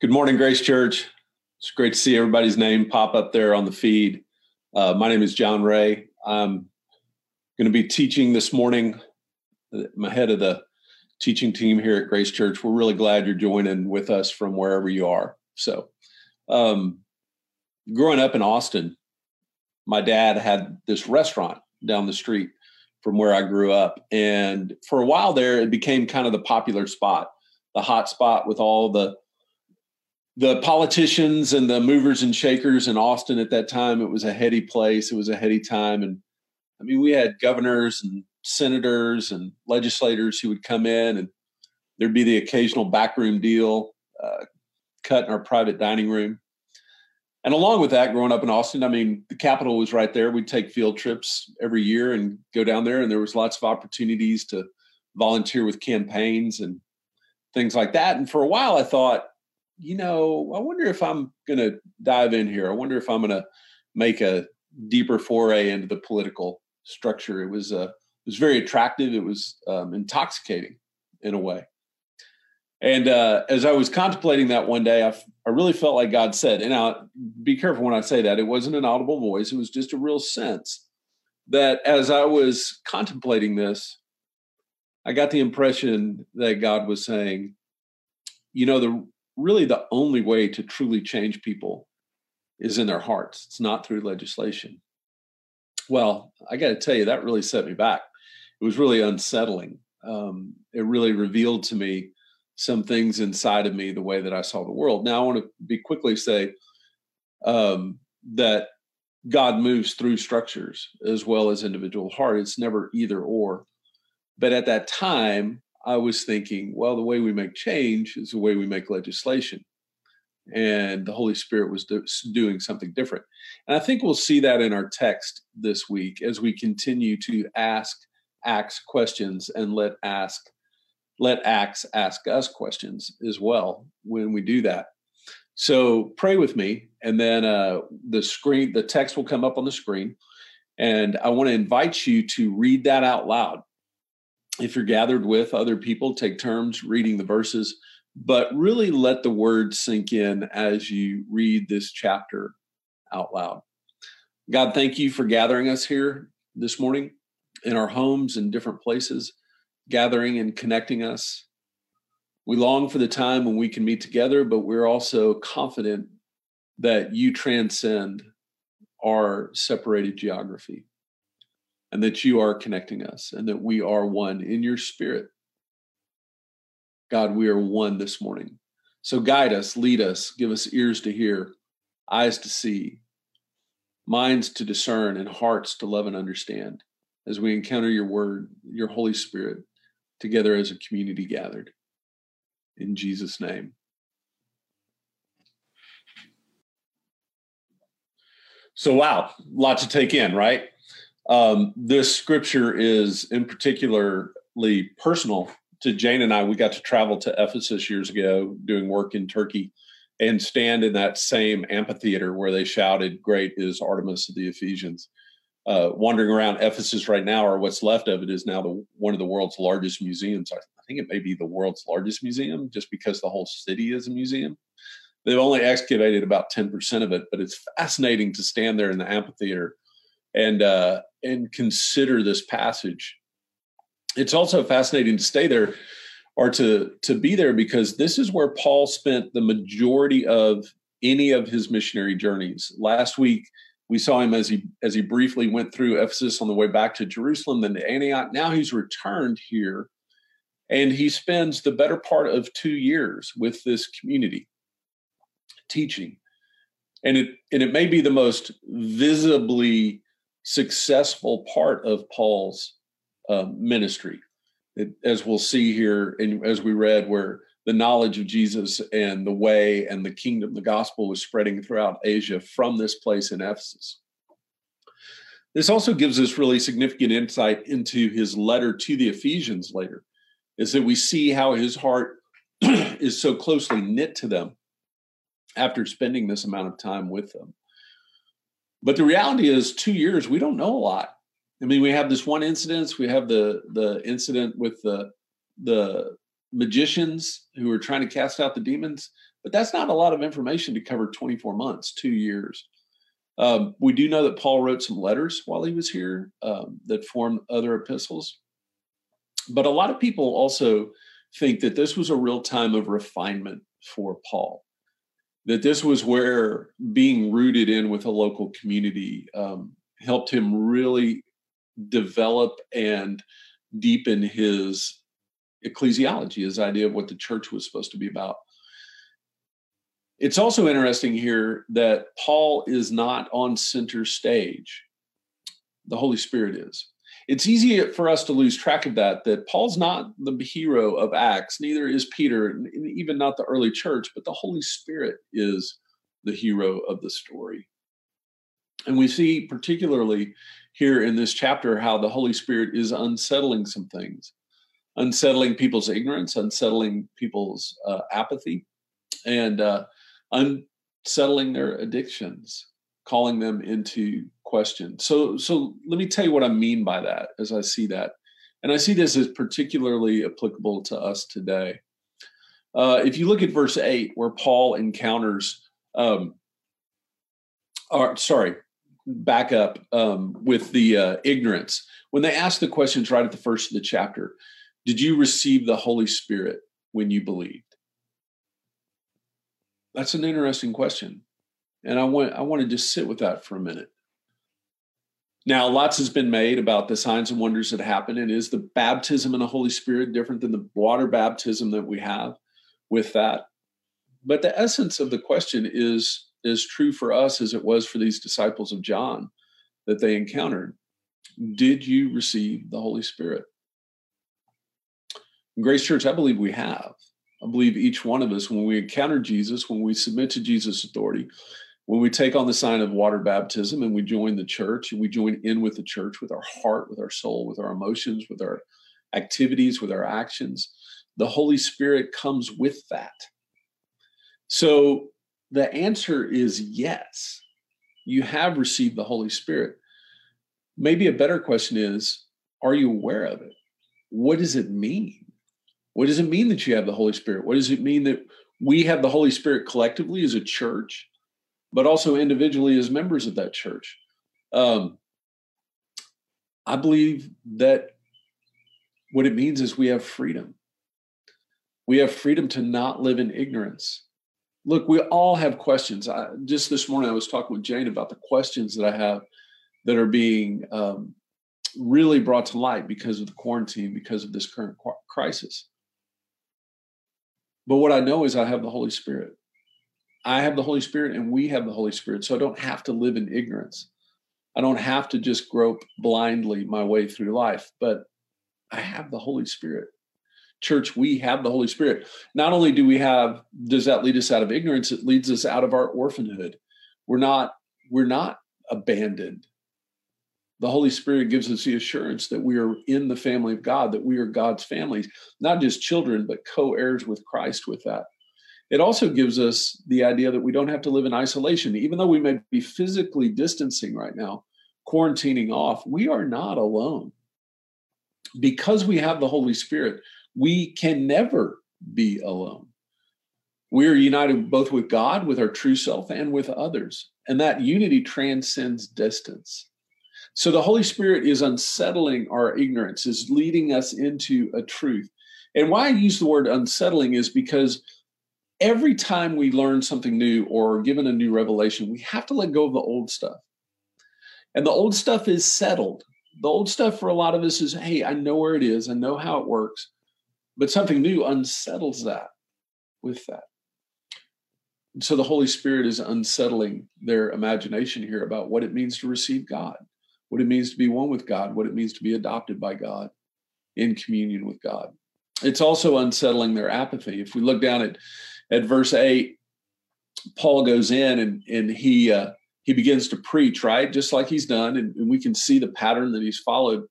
Good morning, Grace Church. It's great to see everybody's name pop up there on the feed. Uh, my name is John Ray. I'm going to be teaching this morning. I'm head of the teaching team here at Grace Church. We're really glad you're joining with us from wherever you are. So, um, growing up in Austin, my dad had this restaurant down the street from where I grew up. And for a while there, it became kind of the popular spot, the hot spot with all the the politicians and the movers and shakers in Austin at that time, it was a heady place. It was a heady time. And I mean, we had governors and senators and legislators who would come in, and there'd be the occasional backroom deal uh, cut in our private dining room. And along with that, growing up in Austin, I mean, the capital was right there. We'd take field trips every year and go down there, and there was lots of opportunities to volunteer with campaigns and things like that. And for a while, I thought, you know, I wonder if I'm going to dive in here. I wonder if I'm going to make a deeper foray into the political structure. It was uh, it was very attractive. It was um, intoxicating in a way. And uh, as I was contemplating that one day, I, I really felt like God said, and now be careful when I say that. It wasn't an audible voice. It was just a real sense that as I was contemplating this, I got the impression that God was saying, you know, the really the only way to truly change people is in their hearts. It's not through legislation. Well, I got to tell you, that really set me back. It was really unsettling. Um, it really revealed to me some things inside of me, the way that I saw the world. Now, I want to be quickly say um, that God moves through structures as well as individual heart. It's never either or. But at that time, I was thinking, well, the way we make change is the way we make legislation. And the Holy Spirit was do, doing something different. And I think we'll see that in our text this week as we continue to ask Acts questions and let ask let Acts ask us questions as well when we do that. So pray with me, and then uh, the screen, the text will come up on the screen, and I want to invite you to read that out loud if you're gathered with other people, take turns reading the verses, but really let the words sink in as you read this chapter out loud. God, thank you for gathering us here this morning in our homes and different places, gathering and connecting us. We long for the time when we can meet together, but we're also confident that you transcend our separated geography and that you are connecting us and that we are one in your spirit. God, we are one this morning. So guide us, lead us, give us ears to hear, eyes to see, minds to discern, and hearts to love and understand as we encounter your word, your Holy Spirit, together as a community gathered. In Jesus' name. So, wow, lot to take in, right? Um, this scripture is in particularly personal to Jane and I. We got to travel to Ephesus years ago doing work in Turkey and stand in that same amphitheater where they shouted, Great is Artemis of the Ephesians. Uh, wandering around Ephesus right now, or what's left of it, is now the, one of the world's largest museums. I, think it may be the world's largest museum just because the whole city is a museum. They've only excavated about 10% of it, but it's fascinating to stand there in the amphitheater and uh, and consider this passage. It's also fascinating to stay there or to to be there because this is where Paul spent the majority of any of his missionary journeys. Last week we saw him as he as he briefly went through Ephesus on the way back to Jerusalem, then to Antioch. Now he's returned here, and he spends the better part of two years with this community, teaching, and it and it may be the most visibly successful part of Paul's uh, ministry. It, as we'll see here, and as we read, where the knowledge of Jesus and the way and the kingdom, the gospel was spreading throughout Asia from this place in Ephesus. This also gives us really significant insight into his letter to the Ephesians later, is that we see how his heart is so closely knit to them after spending this amount of time with them. But the reality is, two years, we don't know a lot. I mean, we have this one incident. We have the the incident with the the magicians who are trying to cast out the demons. but that's not a lot of information to cover 24 months, two years. Um, we do know that Paul wrote some letters while he was here um, that formed other epistles. But a lot of people also think that this was a real time of refinement for Paul, that this was where being rooted in with a local community um, helped him really develop and deepen his ecclesiology, his idea of what the church was supposed to be about. It's also interesting here that Paul is not on center stage. The Holy Spirit is. It's easy for us to lose track of that, that Paul's not the hero of Acts, neither is Peter, even not the early church, but the Holy Spirit is the hero of the story. And we see particularly here in this chapter how the Holy Spirit is unsettling some things, unsettling people's ignorance, unsettling people's uh, apathy, and uh, unsettling their addictions, calling them into question. So, so let me tell you what I mean by that as I see that. And I see this as particularly applicable to us today. Uh, if you look at verse 8, where Paul encounters, um, or sorry, back up um, with the uh, ignorance. When they ask the questions right at the first of the chapter, did you receive the Holy Spirit when you believed? That's an interesting question. And I want I want to just sit with that for a minute. Now, lots has been made about the signs and wonders that happen, and is the baptism in the Holy Spirit different than the water baptism that we have with that? But the essence of the question is is true for us as it was for these disciples of John that they encountered. Did you receive the Holy Spirit? In Grace Church, I believe we have. I believe each one of us, when we encounter Jesus, when we submit to Jesus' authority, when we take on the sign of water baptism and we join the church we join in with the church with our heart, with our soul, with our emotions, with our activities, with our actions, the Holy Spirit comes with that. So the answer is yes. You have received the Holy Spirit. Maybe a better question is Are you aware of it? What does it mean? What does it mean that you have the Holy Spirit? What does it mean that we have the Holy Spirit collectively as a church, but also individually as members of that church? Um, I believe that what it means is we have freedom. We have freedom to not live in ignorance. Look, we all have questions. I, just this morning, I was talking with Jane about the questions that I have that are being um, really brought to light because of the quarantine, because of this current crisis. But what I know is I have the Holy Spirit. I have the Holy Spirit and we have the Holy Spirit. So I don't have to live in ignorance. I don't have to just grope blindly my way through life, but I have the Holy Spirit. Church, we have the Holy Spirit. Not only do we have, does that lead us out of ignorance, it leads us out of our orphanhood. We're not, we're not abandoned the Holy Spirit gives us the assurance that we are in the family of God, that we are God's families, not just children, but co heirs with Christ with that. It also gives us the idea that we don't have to live in isolation. Even though we may be physically distancing right now, quarantining off, we are not alone. Because we have the Holy Spirit, we can never be alone. We are united both with God, with our true self, and with others. And that unity transcends distance. So the Holy Spirit is unsettling our ignorance, is leading us into a truth. And why I use the word unsettling is because every time we learn something new or given a new revelation, we have to let go of the old stuff. And the old stuff is settled. The old stuff for a lot of us is, hey, I know where it is, I know how it works. But something new unsettles that with that. And so the Holy Spirit is unsettling their imagination here about what it means to receive God what it means to be one with God, what it means to be adopted by God in communion with God. It's also unsettling their apathy. If we look down at, at verse 8, Paul goes in and, and he uh, he begins to preach, right? Just like he's done, and, and we can see the pattern that he's followed.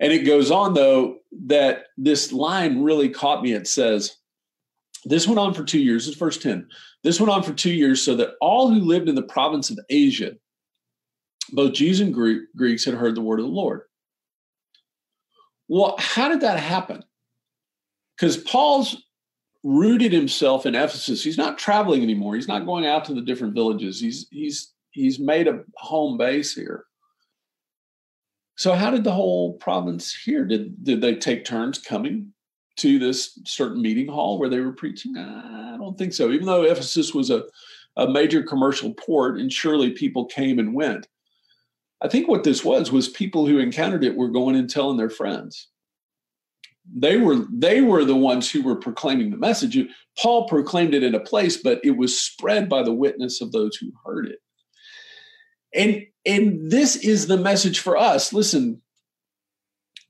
And it goes on, though, that this line really caught me. It says, This went on for two years. It's verse 10. This went on for two years, so that all who lived in the province of Asia both Jews and Greeks had heard the word of the Lord. Well, how did that happen? Because Paul's rooted himself in Ephesus. He's not traveling anymore. He's not going out to the different villages. He's he's he's made a home base here. So how did the whole province here? Did did they take turns coming to this certain meeting hall where they were preaching? I don't think so. Even though Ephesus was a, a major commercial port and surely people came and went. I think what this was was people who encountered it were going and telling their friends they were they were the ones who were proclaiming the message. Paul proclaimed it in a place but it was spread by the witness of those who heard it. And and this is the message for us. Listen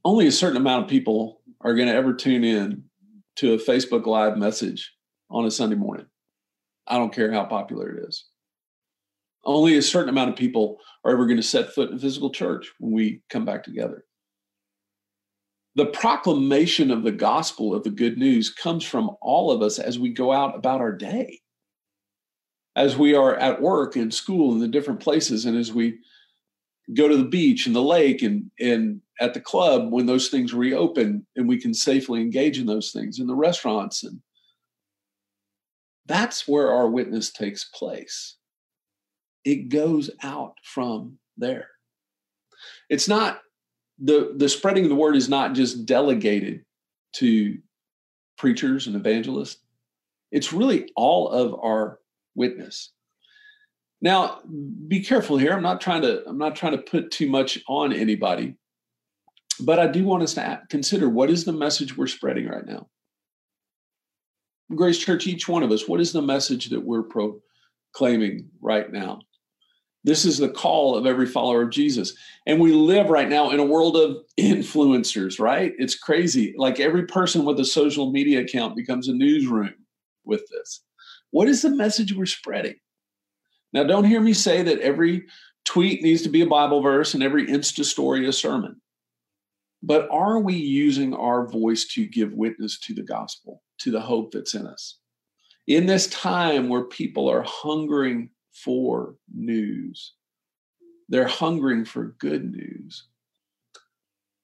only a certain amount of people are going to ever tune in to a facebook live message on a sunday morning. I don't care how popular it is. Only a certain amount of people are ever going to set foot in physical church when we come back together the proclamation of the gospel of the good news comes from all of us as we go out about our day as we are at work and school and the different places and as we go to the beach and the lake and and at the club when those things reopen and we can safely engage in those things in the restaurants and that's where our witness takes place. It goes out from there. It's not the the spreading of the word is not just delegated to preachers and evangelists. It's really all of our witness. Now be careful here. I'm not trying to i'm not trying to put too much on anybody but i do want us to consider what is the message we're spreading right now. Grace church each one of us what is the message that we're proclaiming right now this is the call of every follower of Jesus. And we live right now in a world of influencers, right? It's crazy. Like every person with a social media account becomes a newsroom with this. What is the message we're spreading? Now, don't hear me say that every tweet needs to be a Bible verse and every Insta story a sermon. But are we using our voice to give witness to the gospel, to the hope that's in us? In this time where people are hungering for news. They're hungering for good news.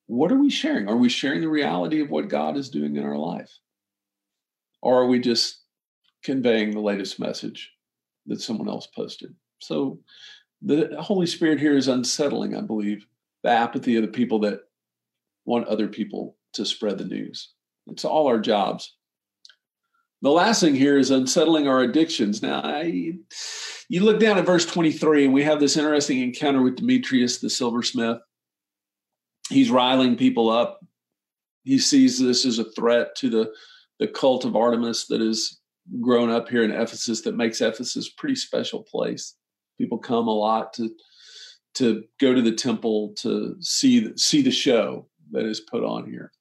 What are we sharing? Are we sharing the reality of what God is doing in our life? Or are we just conveying the latest message that someone else posted? So the Holy Spirit here is unsettling, I believe, the apathy of the people that want other people to spread the news. It's all our jobs the last thing here is unsettling our addictions. Now, I, you look down at verse 23, and we have this interesting encounter with Demetrius the silversmith. He's riling people up. He sees this as a threat to the, the cult of Artemis that has grown up here in Ephesus that makes Ephesus a pretty special place. People come a lot to to go to the temple to see see the show that is put on here.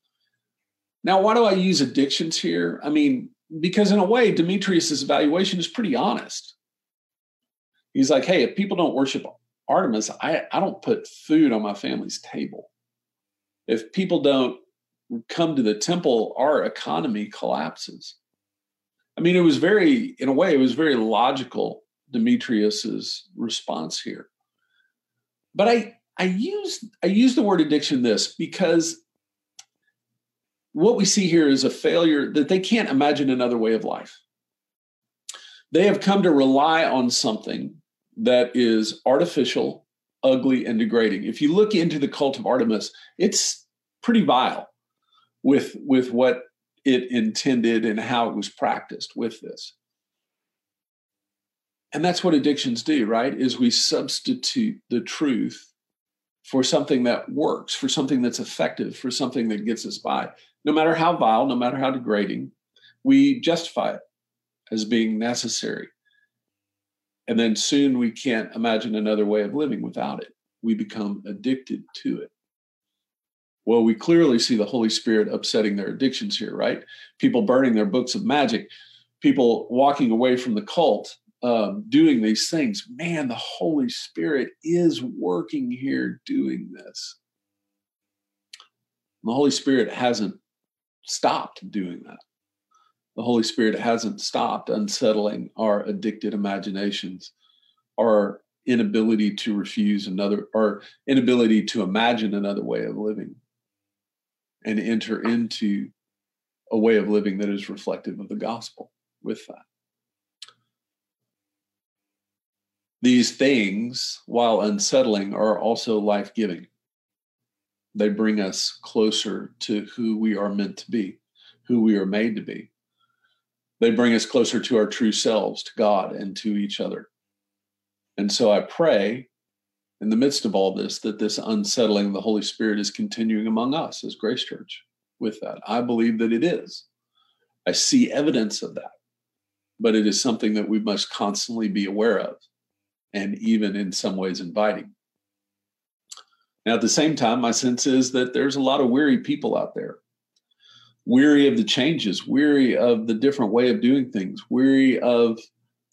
Now, why do I use addictions here? I mean, because in a way, Demetrius's evaluation is pretty honest. He's like, hey, if people don't worship Artemis, I, I don't put food on my family's table. If people don't come to the temple, our economy collapses. I mean, it was very, in a way, it was very logical, Demetrius's response here. But I I use I use the word addiction this because what we see here is a failure that they can't imagine another way of life. They have come to rely on something that is artificial, ugly, and degrading. If you look into the cult of Artemis, it's pretty vile with, with what it intended and how it was practiced with this. And that's what addictions do, right? Is we substitute the truth for something that works, for something that's effective, for something that gets us by no matter how vile, no matter how degrading, we justify it as being necessary. And then soon we can't imagine another way of living without it. We become addicted to it. Well, we clearly see the Holy Spirit upsetting their addictions here, right? People burning their books of magic, people walking away from the cult, um, doing these things. Man, the Holy Spirit is working here doing this. The Holy Spirit hasn't stopped doing that. The Holy Spirit hasn't stopped unsettling our addicted imaginations, our inability to refuse another, our inability to imagine another way of living and enter into a way of living that is reflective of the gospel with that. These things, while unsettling, are also life giving. They bring us closer to who we are meant to be, who we are made to be. They bring us closer to our true selves, to God, and to each other. And so I pray in the midst of all this that this unsettling of the Holy Spirit is continuing among us as Grace Church with that. I believe that it is. I see evidence of that, but it is something that we must constantly be aware of and even in some ways inviting. Now, at the same time, my sense is that there's a lot of weary people out there, weary of the changes, weary of the different way of doing things, weary of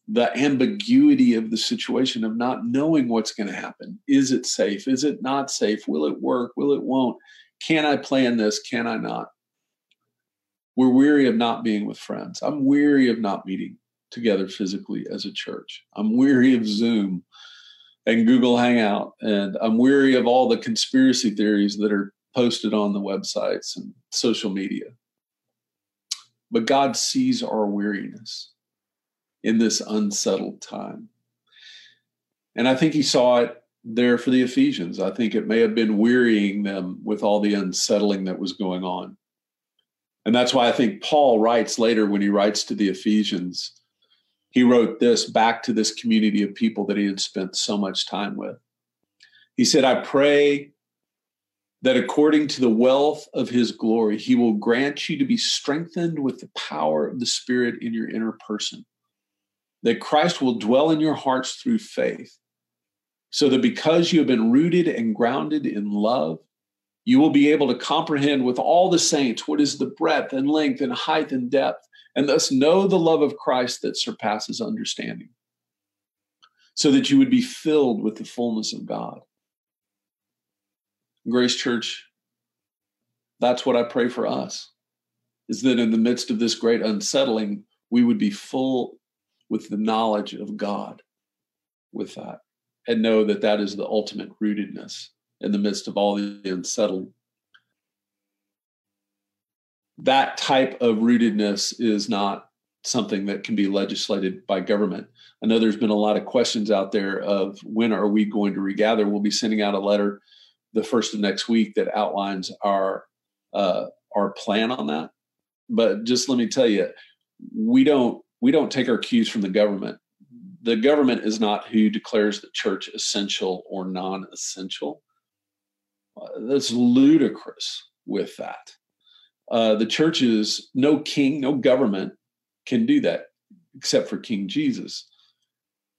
the ambiguity of the situation of not knowing what's going to happen. Is it safe? Is it not safe? Will it work? Will it won't? Can I plan this? Can I not? We're weary of not being with friends. I'm weary of not meeting together physically as a church. I'm weary of Zoom and Google Hangout, and I'm weary of all the conspiracy theories that are posted on the websites and social media. But God sees our weariness in this unsettled time. And I think he saw it there for the Ephesians. I think it may have been wearying them with all the unsettling that was going on. And that's why I think Paul writes later when he writes to the Ephesians, he wrote this back to this community of people that he had spent so much time with. He said, I pray that according to the wealth of his glory, he will grant you to be strengthened with the power of the Spirit in your inner person that Christ will dwell in your hearts through faith, so that because you have been rooted and grounded in love, you will be able to comprehend with all the saints what is the breadth and length and height and depth, and thus know the love of Christ that surpasses understanding, so that you would be filled with the fullness of God. Grace Church, that's what I pray for us, is that in the midst of this great unsettling, we would be full with the knowledge of God with that and know that that is the ultimate rootedness in the midst of all the unsettling. That type of rootedness is not something that can be legislated by government. I know there's been a lot of questions out there of when are we going to regather? We'll be sending out a letter the first of next week that outlines our uh, our plan on that. But just let me tell you, we don't we don't take our cues from the government. The government is not who declares the church essential or non essential. Uh, that's ludicrous with that. Uh, the churches, no king, no government can do that except for King Jesus,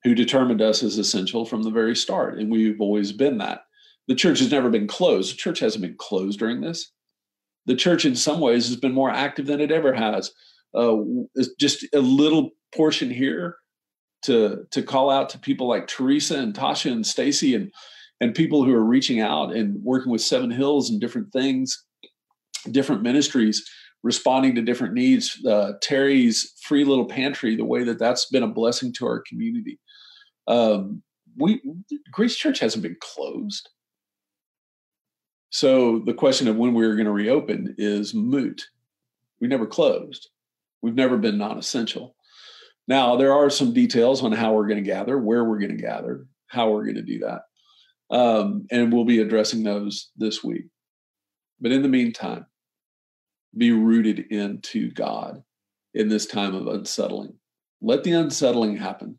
who determined us as essential from the very start. And we've always been that. The church has never been closed. The church hasn't been closed during this. The church, in some ways, has been more active than it ever has uh, just a little portion here to to call out to people like Teresa and Tasha and Stacy and and people who are reaching out and working with Seven Hills and different things, different ministries, responding to different needs. Uh, Terry's free little pantry, the way that that's been a blessing to our community. Um, we Grace Church hasn't been closed. So the question of when we are going to reopen is moot. We never closed. We've never been non essential. Now, there are some details on how we're going to gather, where we're going to gather, how we're going to do that. Um, and we'll be addressing those this week. But in the meantime, be rooted into God in this time of unsettling. Let the unsettling happen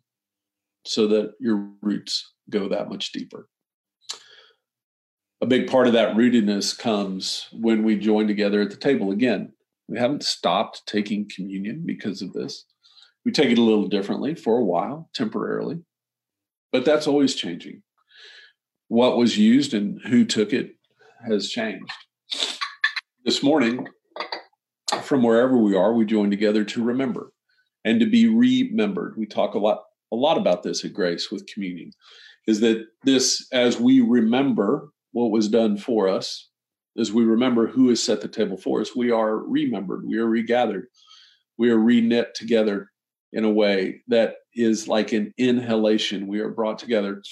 so that your roots go that much deeper. A big part of that rootedness comes when we join together at the table. Again, we haven't stopped taking communion because of this. We take it a little differently for a while, temporarily, but that's always changing. What was used and who took it has changed. This morning, from wherever we are, we join together to remember and to be remembered. We talk a lot a lot about this at Grace with communion. Is that this as we remember what was done for us as we remember who has set the table for us, we are remembered, we are regathered, we are reknit together in a way that is like an inhalation. We are brought together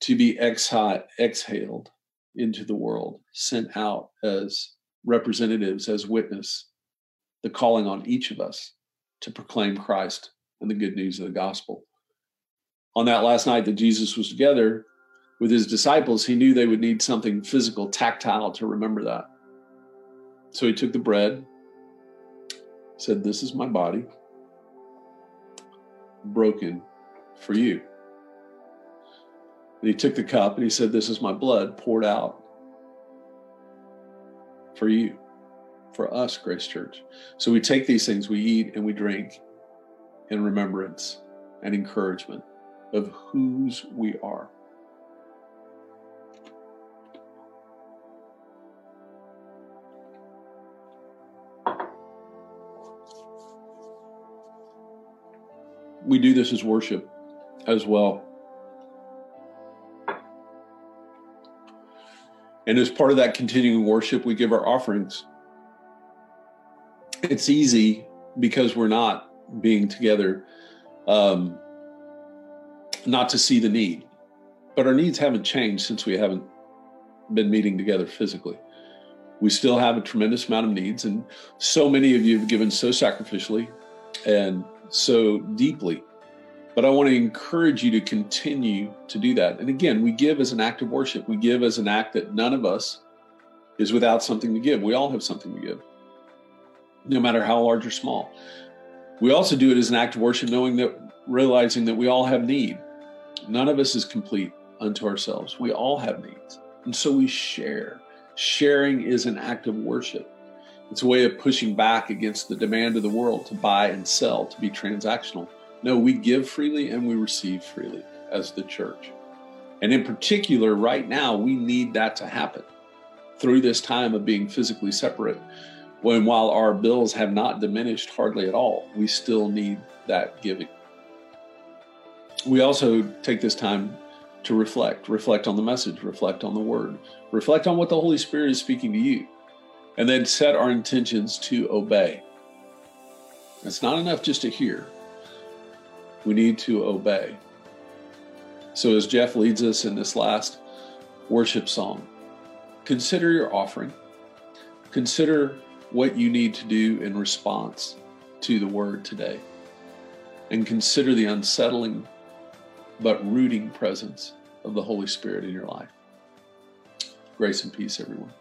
to be exhaled into the world, sent out as representatives as witness the calling on each of us to proclaim Christ and the good news of the gospel. On that last night that Jesus was together with his disciples, he knew they would need something physical, tactile to remember that. So he took the bread, said, This is my body, broken for you. And he took the cup and he said, This is my blood poured out for you, for us, Grace Church. So we take these things, we eat and we drink in remembrance and encouragement of whose we are. We do this as worship as well. And as part of that continuing worship, we give our offerings. It's easy because we're not being together, um, not to see the need. But our needs haven't changed since we haven't been meeting together physically. We still have a tremendous amount of needs, and so many of you have given so sacrificially and so deeply but I want to encourage you to continue to do that. And again, we give as an act of worship. We give as an act that none of us is without something to give. We all have something to give, no matter how large or small. We also do it as an act of worship, knowing that, realizing that we all have need. None of us is complete unto ourselves. We all have needs. And so we share. Sharing is an act of worship. It's a way of pushing back against the demand of the world to buy and sell, to be transactional. No, we give freely and we receive freely as the church. And in particular, right now, we need that to happen through this time of being physically separate. When while our bills have not diminished hardly at all, we still need that giving. We also take this time to reflect, reflect on the message, reflect on the word, reflect on what the Holy Spirit is speaking to you, and then set our intentions to obey. It's not enough just to hear, we need to obey. So, as Jeff leads us in this last worship song, consider your offering. Consider what you need to do in response to the word today. And consider the unsettling but rooting presence of the Holy Spirit in your life. Grace and peace, everyone.